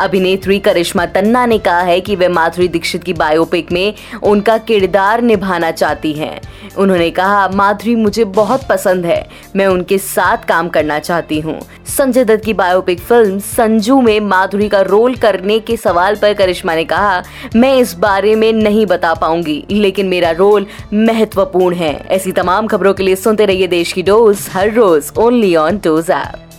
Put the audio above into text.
अभिनेत्री करिश्मा तन्ना ने कहा है कि वे माधुरी दीक्षित की बायोपिक में उनका किरदार निभाना चाहती हैं। उन्होंने कहा, माधुरी मुझे बहुत पसंद है। मैं उनके साथ काम करना चाहती हूँ। संजय दत्त की बायोपिक फ़िल्म संजू में माधुरी का रोल करने के सवाल पर करिश्मा ने कहा, मैं इस बारे में नहीं बता पाऊँगी, लेकिन मेरा रोल महत्वपूर्ण है। ऐसी तमाम खबरों के लिए सुनते रहिए देश की डोज, हर रोज ओनली ऑन डोज ऐप